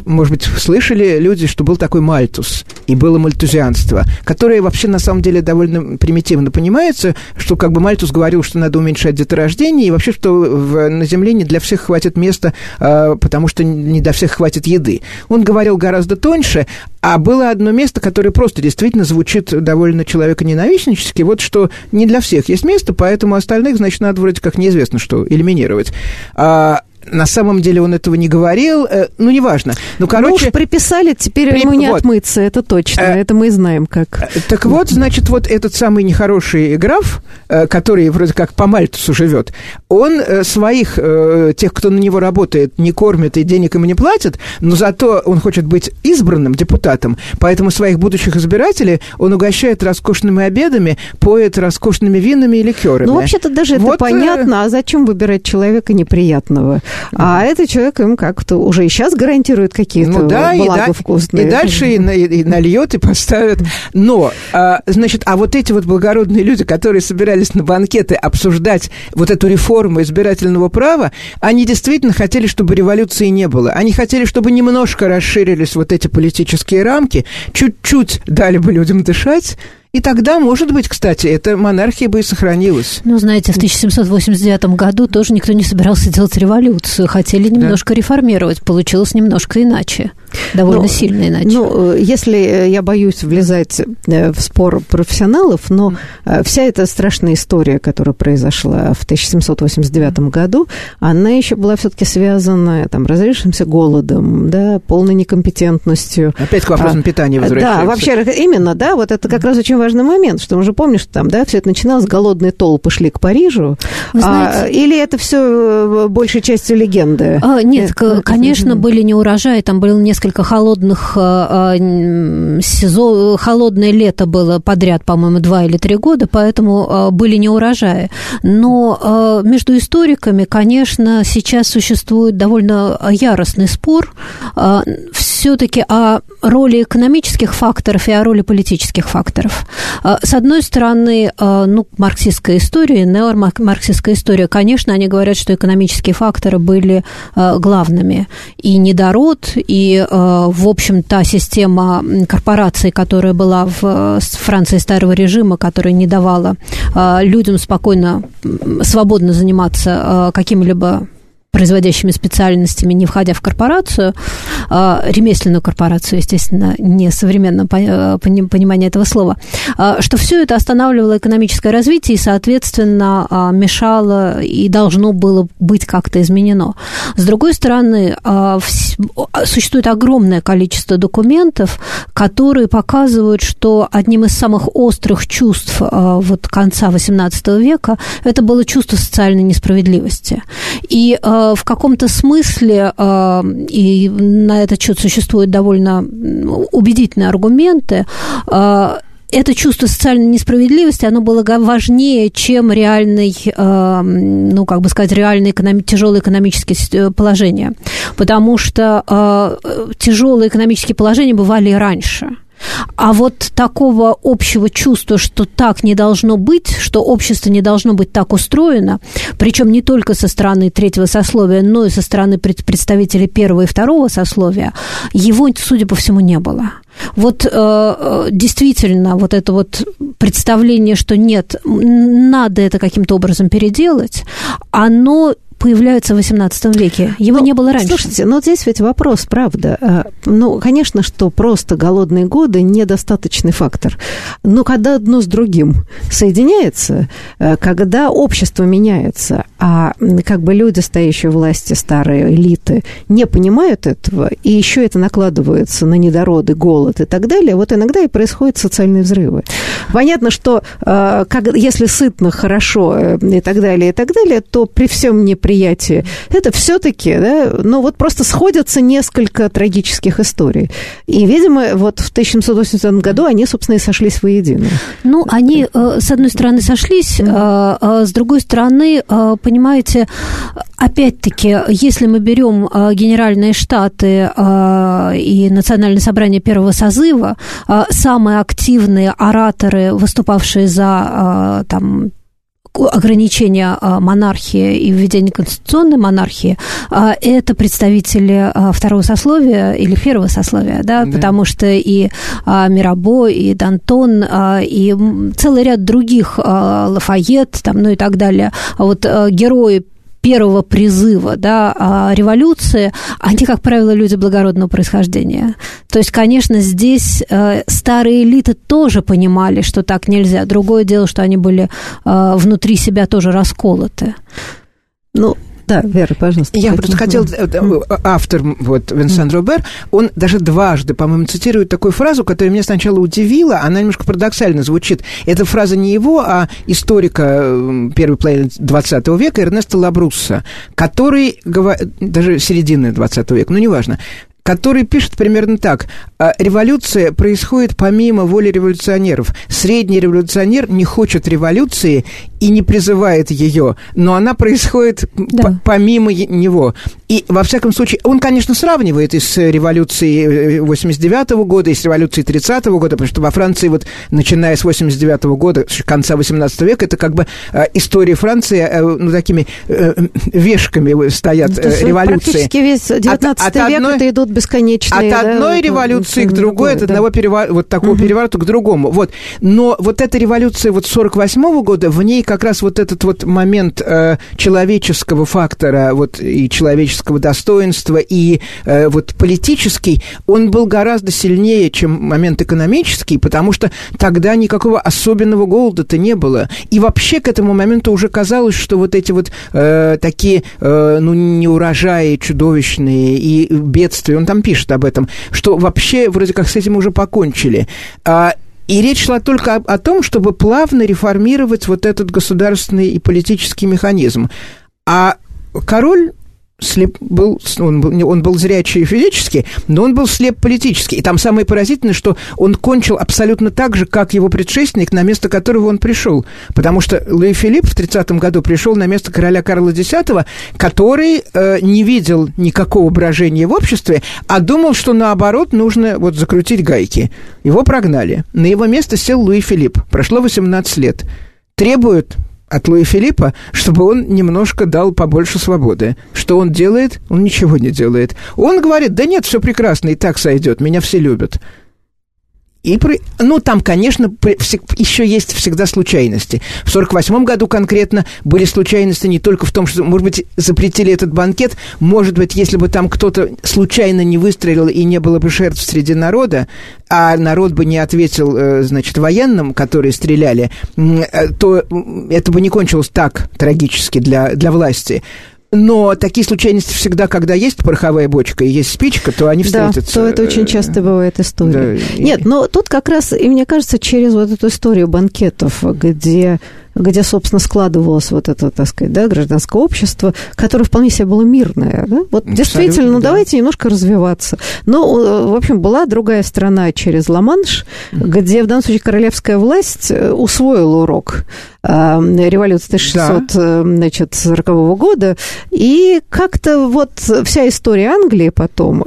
Может быть, слышали люди, что был такой мальтус, и было мальтузианство, которое вообще на самом деле довольно примитивно понимается, что как бы Мальтус говорил, что надо уменьшать деторождение, и вообще, что в, на Земле не для всех хватит места, а, потому что не для всех хватит еды. Он говорил гораздо тоньше, а было одно место, которое просто действительно звучит довольно человеконенавистнически, вот что не для всех есть место, поэтому остальных, значит, надо вроде как неизвестно что элиминировать. А, на самом деле он этого не говорил, э, ну, неважно. Ну, Ну короче... уж приписали, теперь При- ему не вот. отмыться, это точно, Э, это мы знаем как. Так вот, значит, вот этот самый нехороший граф, э, который вроде как по Мальтусу живет, он э, своих, э, тех, кто на него работает, не кормит и денег ему не платит, но зато он хочет быть избранным депутатом, поэтому своих будущих избирателей он угощает роскошными обедами, поет роскошными винами и ликерами. Ну, вообще-то даже Вот, это э, понятно, а зачем выбирать человека неприятного? А этот человек им как-то уже и сейчас гарантирует какие-то Ну да, и, блага да, вкусные. и дальше и, и нальет, и поставит. Но, а, значит, а вот эти вот благородные люди, которые собирались на банкеты обсуждать вот эту реформу избирательного права, они действительно хотели, чтобы революции не было. Они хотели, чтобы немножко расширились вот эти политические рамки, чуть-чуть дали бы людям дышать, и тогда, может быть, кстати, эта монархия бы и сохранилась. Ну, знаете, в 1789 году тоже никто не собирался делать революцию. Хотели немножко реформировать. Получилось немножко иначе. Довольно Ну, сильно иначе. Ну, э, если э, я боюсь влезать э, в спор профессионалов, но вся эта страшная история, которая произошла в 1789 году, она еще была все-таки связана там, разрешившимся голодом, да, полной некомпетентностью. Опять к вопросам А, питания Да, возвращаемся. вообще, именно, да, вот это как раз очень важный момент, что мы же помним, что там, да, все это начиналось, голодные толпы шли к Парижу, Вы а, знаете- или это все большей частью легенды? А, нет, Э, к- э, конечно, мгм. были неурожаи, там было несколько холодных а, а, м, сезон, холодное лето было подряд, по-моему, два или три года, поэтому а, были неурожаи. Но а, между историками, конечно, сейчас существует довольно яростный спор все-таки о роли экономических факторов и о роли политических факторов. А, С одной стороны, а, ну, марксистская история, неомарксистская история, конечно, они говорят, что экономические факторы были а, главными. И недород, и, в общем, та система корпораций, которая была в Франции старого режима, которая не давала людям спокойно, свободно заниматься какими-либо производящими специальностями, не входя в корпорацию, а, ремесленную корпорацию, естественно, не современное по- пони- понимание этого слова, а, что все это останавливало экономическое развитие и, соответственно, а, мешало и должно было быть как-то изменено. С другой стороны, существует огромное количество документов, которые показывают, что одним из самых острых чувств вот конца XVIII века это было чувство социальной несправедливости. И в каком-то смысле, а, и на этот счет существуют довольно м, убедительные аргументы, а, это чувство социальной несправедливости, оно было важнее, чем реальный, э, ну, как бы сказать, реальное экономи- тяжелое экономическое положение. Потому что э, тяжелые экономические положения бывали и раньше. А вот такого общего чувства, что так не должно быть, что общество не должно быть так устроено, причем не только со стороны третьего сословия, но и со стороны представителей первого и второго сословия, его, судя по всему, не было. Вот э, э действительно, вот это вот представление, что нет, надо это каким-то образом переделать, оно появляется в XVIII веке. Его ну, не было раньше. Слушайте, но здесь ведь вопрос, правда. Э, ну, конечно, что просто голодные годы недостаточный фактор. Но когда одно с другим соединяется, э, когда общество меняется, а как бы люди, стоящие у власти, старые элиты, не понимают этого, и еще это накладывается на недороды, голод и так далее, вот иногда и происходят социальные взрывы. Понятно, что э, как, если сытно, хорошо и так далее, и так далее, то при всем неприятии восприятие, это все-таки, да, ну вот просто сходятся несколько трагических историй. И, видимо, вот в 1780 году они, собственно, и сошлись воедино. Ну, они, э, с одной стороны, сошлись, а, а с другой стороны, э, понимаете, опять-таки, если мы берем Генеральные Штаты и Национальное собрание первого созыва, самые активные ораторы, выступавшие за там, ограничения а, монархии и введения конституционной монархии, а, это представители а, второго сословия или первого сословия, да, да. потому что и Мирабо, и Дантон, и целый ряд других, Лафайет, там, ну и так далее, вот герои первого призыва да, а, революции, они, как правило, люди благородного происхождения. То есть, конечно, здесь э, старые элиты тоже понимали, что так нельзя. Другое дело, что они были э, внутри себя тоже расколоты. Ну, да, Вера, пожалуйста. Я просто хотел, э, э, автор, вот, Винсент Робер, он даже дважды, по-моему, цитирует такую фразу, которая меня сначала удивила, она немножко парадоксально звучит. Эта фраза не его, а историка первой половины 20 века Эрнеста Лабрусса, который, даже середины 20 века, ну, неважно, который пишет примерно так. «А революция происходит помимо воли революционеров. Средний революционер не хочет революции и не призывает ее, но она происходит да. помимо него. И, во всяком случае, он, конечно, сравнивает и с революцией 89 -го года, и с революцией 30 -го года, потому что во Франции, вот, начиная с 89 -го года, конца 18 века, это как бы э, история Франции, э, ну, такими э, вешками стоят ну, революции. Практически весь 19 от, от век одной, это идут бесконечные... От одной да, революции к другой, от одного да. перевор, вот такого угу. переворота к другому. Вот. Но вот эта революция вот 48 -го года, в ней как раз вот этот вот момент э, человеческого фактора, вот и человеческого достоинства, и э, вот политический, он был гораздо сильнее, чем момент экономический, потому что тогда никакого особенного голода-то не было. И вообще к этому моменту уже казалось, что вот эти вот э, такие, э, ну, неурожаи чудовищные и бедствия, он там пишет об этом, что вообще вроде как с этим уже покончили. А, и речь шла только о, о том, чтобы плавно реформировать вот этот государственный и политический механизм. А король слеп был, он был, он был зрячий физически, но он был слеп политически. И там самое поразительное, что он кончил абсолютно так же, как его предшественник, на место которого он пришел. Потому что Луи Филипп в 30 году пришел на место короля Карла X, который э, не видел никакого брожения в обществе, а думал, что наоборот нужно вот закрутить гайки. Его прогнали. На его место сел Луи Филипп. Прошло 18 лет. Требуют от Луи Филиппа, чтобы он немножко дал побольше свободы. Что он делает? Он ничего не делает. Он говорит, да нет, все прекрасно, и так сойдет, меня все любят. И, ну, там, конечно, еще есть всегда случайности. В 48 году конкретно были случайности не только в том, что, может быть, запретили этот банкет, может быть, если бы там кто-то случайно не выстрелил и не было бы жертв среди народа, а народ бы не ответил, э, значит, военным, которые стреляли, э, то это бы не кончилось так трагически для, для власти. Но такие случайности всегда, когда есть пороховая бочка и есть спичка, то они встретятся. Да, то это очень часто бывает история. Да, Нет, и... но тут как раз, и мне кажется, через вот эту историю банкетов, где где, собственно, складывалось вот это, так сказать, да, гражданское общество, которое вполне себе было мирное. Да? Вот Абсолютно, действительно, ну да. давайте немножко развиваться. Но, э, в общем, была другая страна через Ла-Манш, где в данном случае королевская власть э, усвоила урок Эм, революции 1640 да. года. И как-то вот вся история Англии потом,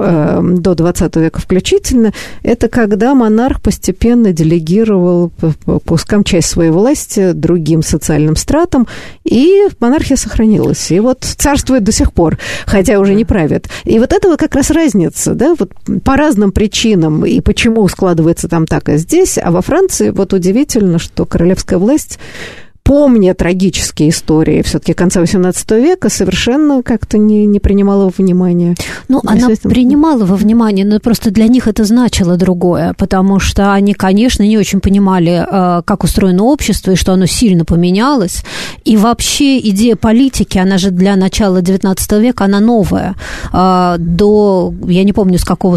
до 20 века включительно, это когда монарх постепенно делегировал по кускам часть своей власти другим социальным стратам, и монархия сохранилась. И вот царствует до сих пор, хотя уже не правит. И вот это вот как раз разница, да, вот по разным причинам, и почему складывается там так, а здесь, а во Франции вот удивительно, что королевская власть помня трагические истории все-таки конца XVIII века, совершенно как-то не, не принимала во внимание. Ну, она принимала во внимание, но просто для них это значило другое, потому что они, конечно, не очень понимали, э, как устроено общество и что оно сильно поменялось. И вообще идея политики, она же для начала XIX века, она новая. Э, до, я не помню, с какого,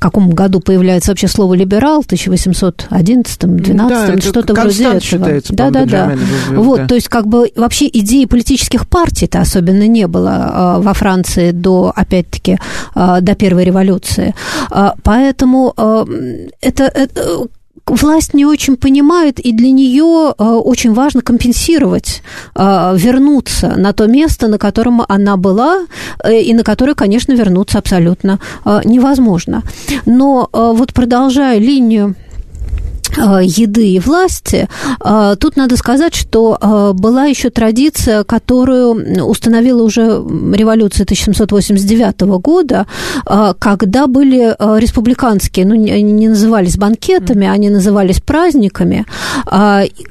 каком году появляется вообще слово «либерал», 1811-12, да, что-то вроде этого. Да-да-да. Вот, да. то есть как бы вообще идеи политических партий-то особенно не было э, во Франции до, опять-таки, э, до Первой революции. Э, поэтому это, это власть не очень понимает, и для нее очень важно компенсировать, вернуться на то место, на котором она была, и на которое, конечно, вернуться абсолютно невозможно. Но вот продолжая линию Э, еды и власти, э, тут надо сказать, что э, была еще традиция, которую установила уже революция 1789 года, когда были республиканские, ну, не назывались банкетами, они назывались праздниками,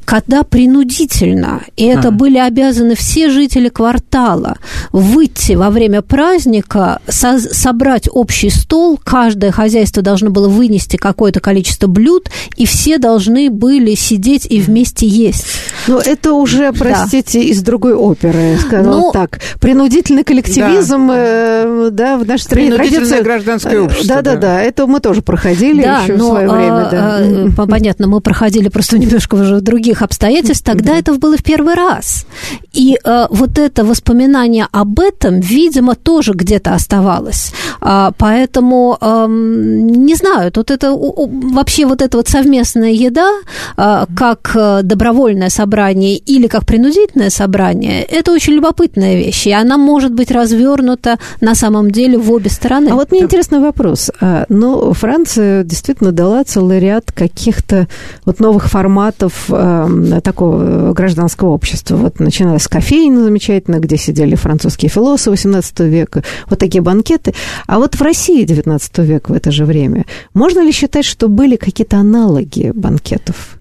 когда принудительно, и это а. были обязаны все жители квартала выйти во время праздника, собрать общий стол, каждое хозяйство должно было вынести какое-то количество блюд, и все все должны были сидеть и вместе есть. Ну, это уже, простите, да. из другой оперы, сказал ну, так. Принудительный коллективизм, да, э, да в нашей стране традиция... гражданское э, общество. Да, да, да, да, это мы тоже проходили да, еще но, в свое время. Да. А, понятно, мы проходили просто немножко уже в других обстоятельствах. Тогда это было в первый раз. И а, вот это воспоминание об этом, видимо, тоже где-то оставалось. А, поэтому, а, не знаю, тут это вообще вот это вот совместное совместная еда, а, как э, добровольное собрание или как принудительное собрание, это очень любопытная вещь, и она может быть развернута на самом деле в обе стороны. А вот мне интересный вопрос. А, ну, Франция действительно дала целый ряд каких-то вот новых форматов э, такого гражданского общества. Вот начиная с кофеин замечательно, где сидели французские философы 18 века, вот такие банкеты. А вот в России 19 века в это же время, можно ли считать, что были какие-то аналоги банкетов?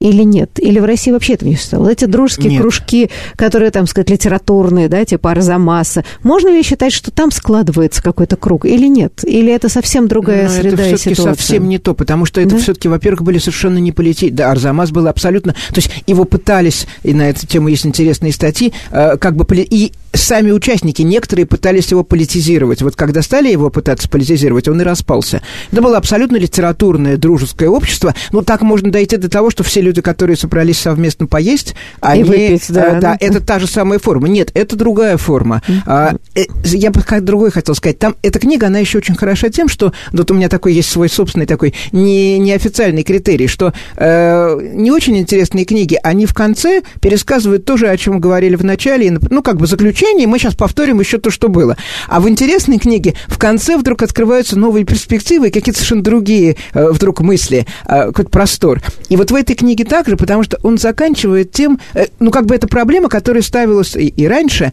Или нет? Или в России вообще этого не существовало? Эти дружеские нет. кружки, которые, там, сказать, литературные, да, типа Арзамаса, можно ли считать, что там складывается какой-то круг или нет? Или это совсем другая Но среда это и ситуация? совсем не то, потому что это да? все-таки, во-первых, были совершенно не политики. Да, Арзамас был абсолютно... То есть его пытались, и на эту тему есть интересные статьи, э, как бы... И сами участники, некоторые пытались его политизировать. Вот когда стали его пытаться политизировать, он и распался. Это было абсолютно литературное дружеское общество. Ну, так можно дойти до того, что все люди, которые собрались совместно поесть, они... И выпить, да. Э, да, это та же самая форма. Нет, это другая форма. А, э, я бы как другой хотел сказать. Там эта книга, она еще очень хороша тем, что... Вот у меня такой есть свой собственный такой не, неофициальный критерий, что э, не очень интересные книги, они в конце пересказывают то же, о чем говорили в начале, ну, как бы заключении мы сейчас повторим еще то, что было. А в интересной книге в конце вдруг открываются новые перспективы и какие-то совершенно другие э, вдруг мысли, э, какой-то простор. И вот в этой книге также, потому что он заканчивает тем, э, ну, как бы это проблема, которая ставилась и, и раньше,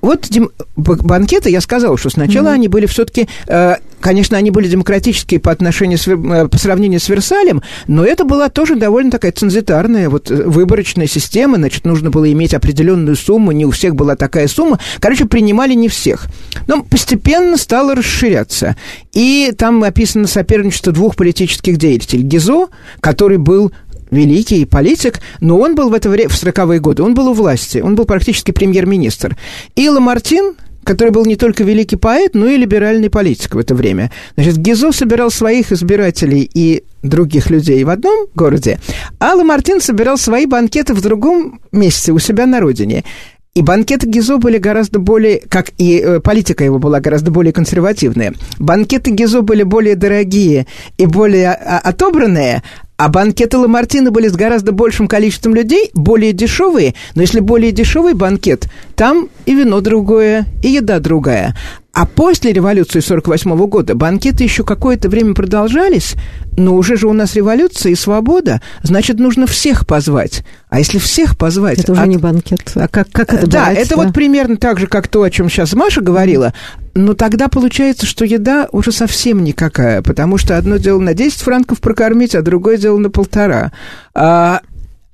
вот дем... банкеты, я сказал, что сначала mm-hmm. они были все-таки, э, конечно, они были демократические по отношению с, э, по сравнению с Версалем, но это была тоже довольно такая цензитарная вот э, выборочная система, значит, нужно было иметь определенную сумму, не у всех была такая сумма, короче, принимали не всех. Но постепенно стало расширяться, и там описано соперничество двух политических деятелей. Гизо, который был великий политик, но он был в это время, в 40-е годы, он был у власти, он был практически премьер-министр. И Ламартин, который был не только великий поэт, но и либеральный политик в это время. Значит, Гизо собирал своих избирателей и других людей в одном городе, а Ламартин собирал свои банкеты в другом месте, у себя на родине. И банкеты Гизо были гораздо более, как и э, политика его была гораздо более консервативная. Банкеты Гизо были более дорогие и более а, отобранные, а банкеты Ламартина были с гораздо большим количеством людей, более дешевые. Но если более дешевый банкет, там и вино другое, и еда другая. А после революции 48 года банкеты еще какое-то время продолжались, но уже же у нас революция и свобода, значит, нужно всех позвать. А если всех позвать... Это уже от... не банкет. А как, как это Да, брать, это да? вот примерно так же, как то, о чем сейчас Маша говорила. Но тогда получается, что еда уже совсем никакая, потому что одно дело на 10 франков прокормить, а другое дело на полтора. А,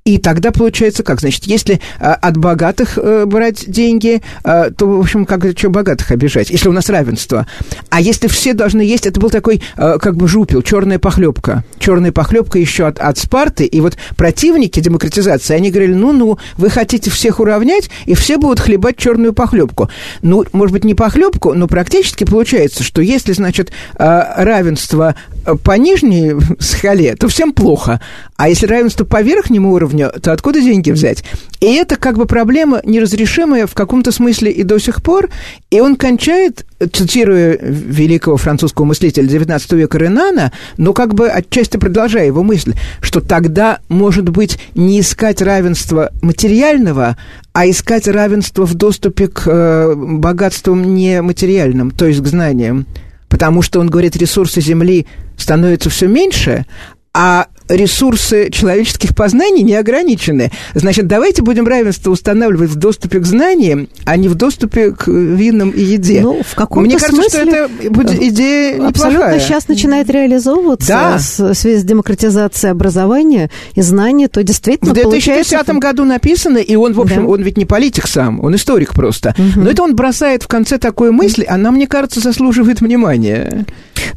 и тогда получается как? Значит, если а, от богатых а, брать деньги, а, то, в общем, как что богатых обижать, если у нас равенство. А если все должны есть, это был такой, а, как бы жупил, черная похлебка. Черная похлебка еще от, от Спарты. И вот противники демократизации, они говорили, ну-ну, вы хотите всех уравнять, и все будут хлебать черную похлебку. Ну, может быть, не похлебку, но практически получается, что если, значит, равенство по нижней скале, то всем плохо. А если равенство по верхнему уровню, то откуда деньги взять? И это как бы проблема неразрешимая в каком-то смысле и до сих пор. И он кончает, цитируя великого французского мыслителя XIX века Ренана, но как бы отчасти продолжая его мысль, что тогда, может быть, не искать равенства материального, а искать равенство в доступе к э, богатствам нематериальным, то есть к знаниям. Потому что, он говорит, ресурсы Земли становятся все меньше, а ресурсы человеческих познаний не ограничены. Значит, давайте будем равенство устанавливать в доступе к знаниям, а не в доступе к винам и еде. Ну, в каком-то Мне кажется, смысле что это будет идея неплохая. Абсолютно сейчас начинает реализовываться Да. в связи с демократизацией образования и знаний, то действительно В 2010 получается... году написано, и он, в общем, Да. он ведь не политик сам, он историк просто. Но это он бросает в конце такую мысль, она, мне кажется, заслуживает внимания.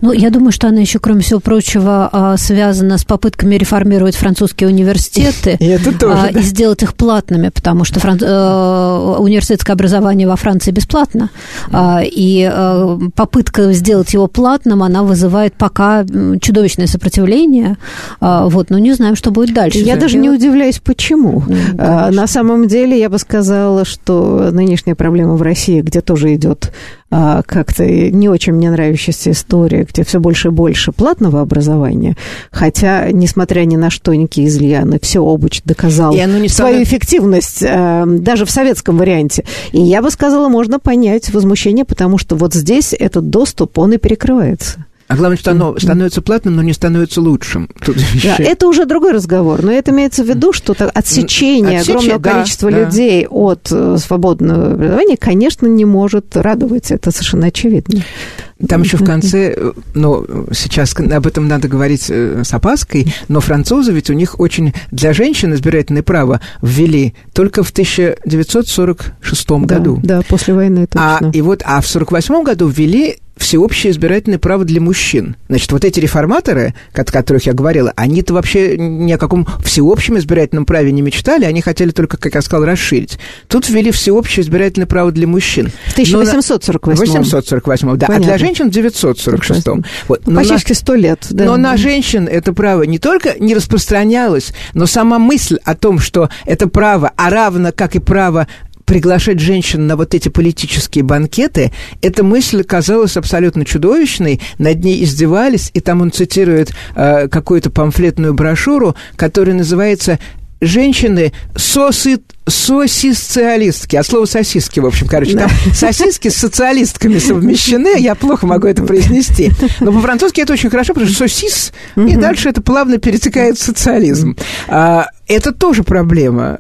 Ну, я думаю, что она еще, кроме всего прочего, а, связана с попытками реформировать французские университеты И это тоже, а, да. и сделать их платными, потому что фран- э, университетское образование во Франции бесплатно, А, и э, попытка сделать его платным, она вызывает пока чудовищное сопротивление. Вот, но не знаем, что будет дальше. Я даже не удивляюсь, почему. Ну, конечно. На самом деле, я бы сказала, что нынешняя проблема в России, где тоже идет а, как-то не очень мне нравящаяся история, где все больше и больше платного образования, хотя, несмотря ни на что, Ники Излияны все обуч доказал И оно не свою становится- эффективность а, даже в советском варианте. И я бы сказала, можно понять возмущение, потому что вот здесь этот доступ, он и перекрывается. А главное, что оно становится платным, но не становится лучшим. Тут Да, это уже другой разговор, но это имеется в виду, что отсечение Отсечение, огромного да, количества да. людей от э, свободного образования, конечно, не может радовать. Это совершенно очевидно. Там еще в конце, э, ну, сейчас об этом надо говорить э, с опаской, но французы ведь у них очень для женщин избирательное право ввели только в 1946 году. Да, да, после войны А, точно. и вот, а в 48 году ввели всеобщее избирательное право для мужчин. Значит, вот эти реформаторы, о которых я говорила, они-то вообще ни о каком всеобщем избирательном праве не мечтали, они хотели только, как я сказал, расширить. Тут ввели всеобщее избирательное право для мужчин. В 1848 848, да, а Понятно. для женщин в 946. Вот. Но на- Почти сто лет. Да. но на женщин это право не только не распространялось, но сама мысль о том, что это право, а равно как и право приглашать женщин на вот эти политические банкеты, эта мысль казалась абсолютно чудовищной, над ней издевались, и там он цитирует э, какую-то памфлетную брошюру, которая называется «Женщины соси сосисциалистки, от слова сосиски, в общем, короче, там сосиски с социалистками совмещены, я плохо могу это произнести, но по-французски это очень хорошо, потому что сосис, и дальше это плавно перетекает в социализм. А, это тоже проблема,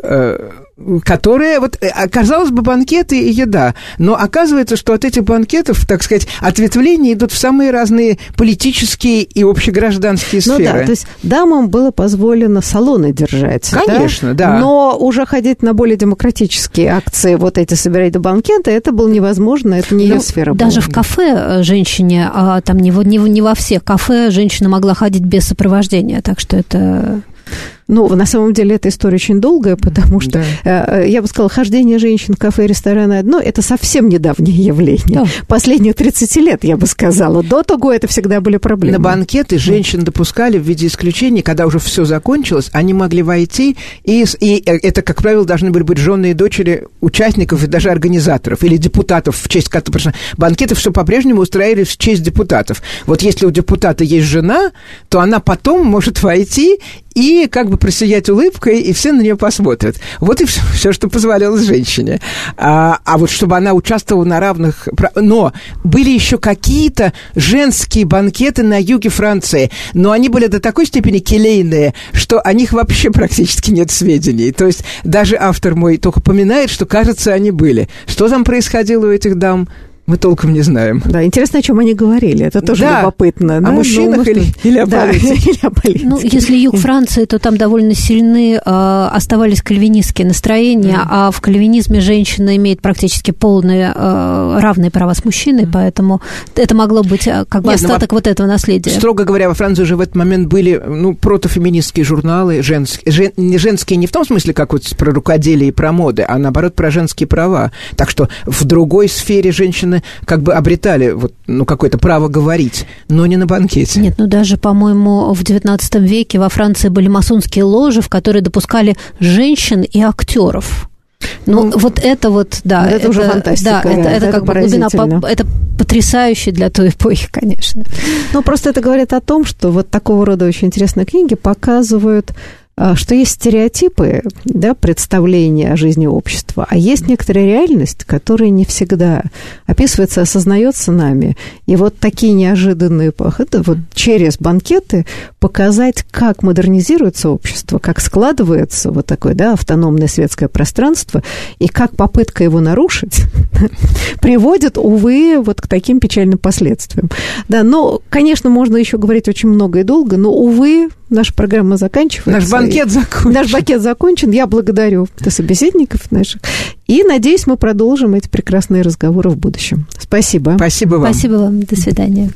которая, вот, э, казалось бы, банкеты и еда, но оказывается, что от этих банкетов, так сказать, ответвления идут в самые разные политические и общегражданские Ну сферы. да, то есть дамам было позволено салоны держать. да? Конечно, да. Но уже ходить на более демократические акции, вот эти собирать до банкета, это было невозможно, это не ее Ну, сфера Даже была. в кафе э, женщине, а там не, во- не, не во всех кафе женщина могла ходить без сопровождения, так что это... Ну, на самом деле, эта история очень долгая, потому что, да. я бы сказала, хождение женщин в кафе и рестораны одно, это совсем недавнее явление. Да. Последних 30 лет, я бы сказала. До того это всегда были проблемы. На банкеты женщин допускали в виде исключения, когда уже все закончилось, они могли войти, и, и это, как правило, должны были быть жены и дочери участников и даже организаторов или депутатов в честь которых... Банкеты все по-прежнему устраивали в честь депутатов. Вот если у депутата есть жена, то она потом может войти и как бы просиять улыбкой, и все на нее посмотрят. Вот и все, все что позволялось женщине. А, а вот чтобы она участвовала на равных... Но были еще какие-то женские банкеты на юге Франции, но они были до такой степени келейные, что о них вообще практически нет сведений. То есть даже автор мой только поминает, что, кажется, они были. Что там происходило у этих дам? Мы толком не знаем. Да, интересно, о чем они говорили. Это тоже да. любопытно. О да? мужчинах ну, или, или, о да, или о политике. Ну, если юг Франции, то там довольно сильны э, оставались кальвинистские настроения, mm. а в кальвинизме женщина имеет практически полные э, равные права с мужчиной, mm. поэтому это могло быть э, как бы Нет, ну, остаток ну, вот этого наследия. Строго говоря, во Франции уже в этот момент были ну, протофеминистские журналы, женские, жен, женские не в том смысле, как вот про рукоделие и про моды, а наоборот про женские права. Так что в другой сфере женщины женщины как бы обретали вот, ну, какое-то право говорить, но не на банкете. Нет, ну даже, по-моему, в XIX веке во Франции были масонские ложи, в которые допускали женщин и актеров. Ну, ну, вот это вот, да. Это, это уже фантастика. Да, это, это, это как бы глубина, это потрясающе для той эпохи, конечно. Ну, просто это говорит о том, что вот такого рода очень интересные книги показывают что есть стереотипы, да, представления о жизни общества, а есть некоторая реальность, которая не всегда описывается, осознается нами. И вот такие неожиданные это вот через банкеты показать, как модернизируется общество, как складывается вот такое да, автономное светское пространство, и как попытка его нарушить приводит, увы, вот к таким печальным последствиям. Да, но, конечно, можно еще говорить очень много и долго, но, увы, наша программа заканчивается. Наш банкет закончен. Наш банкет закончен. Я благодарю собеседников наших. И надеюсь, мы продолжим эти прекрасные разговоры в будущем. Спасибо. Спасибо вам. Спасибо вам. До свидания.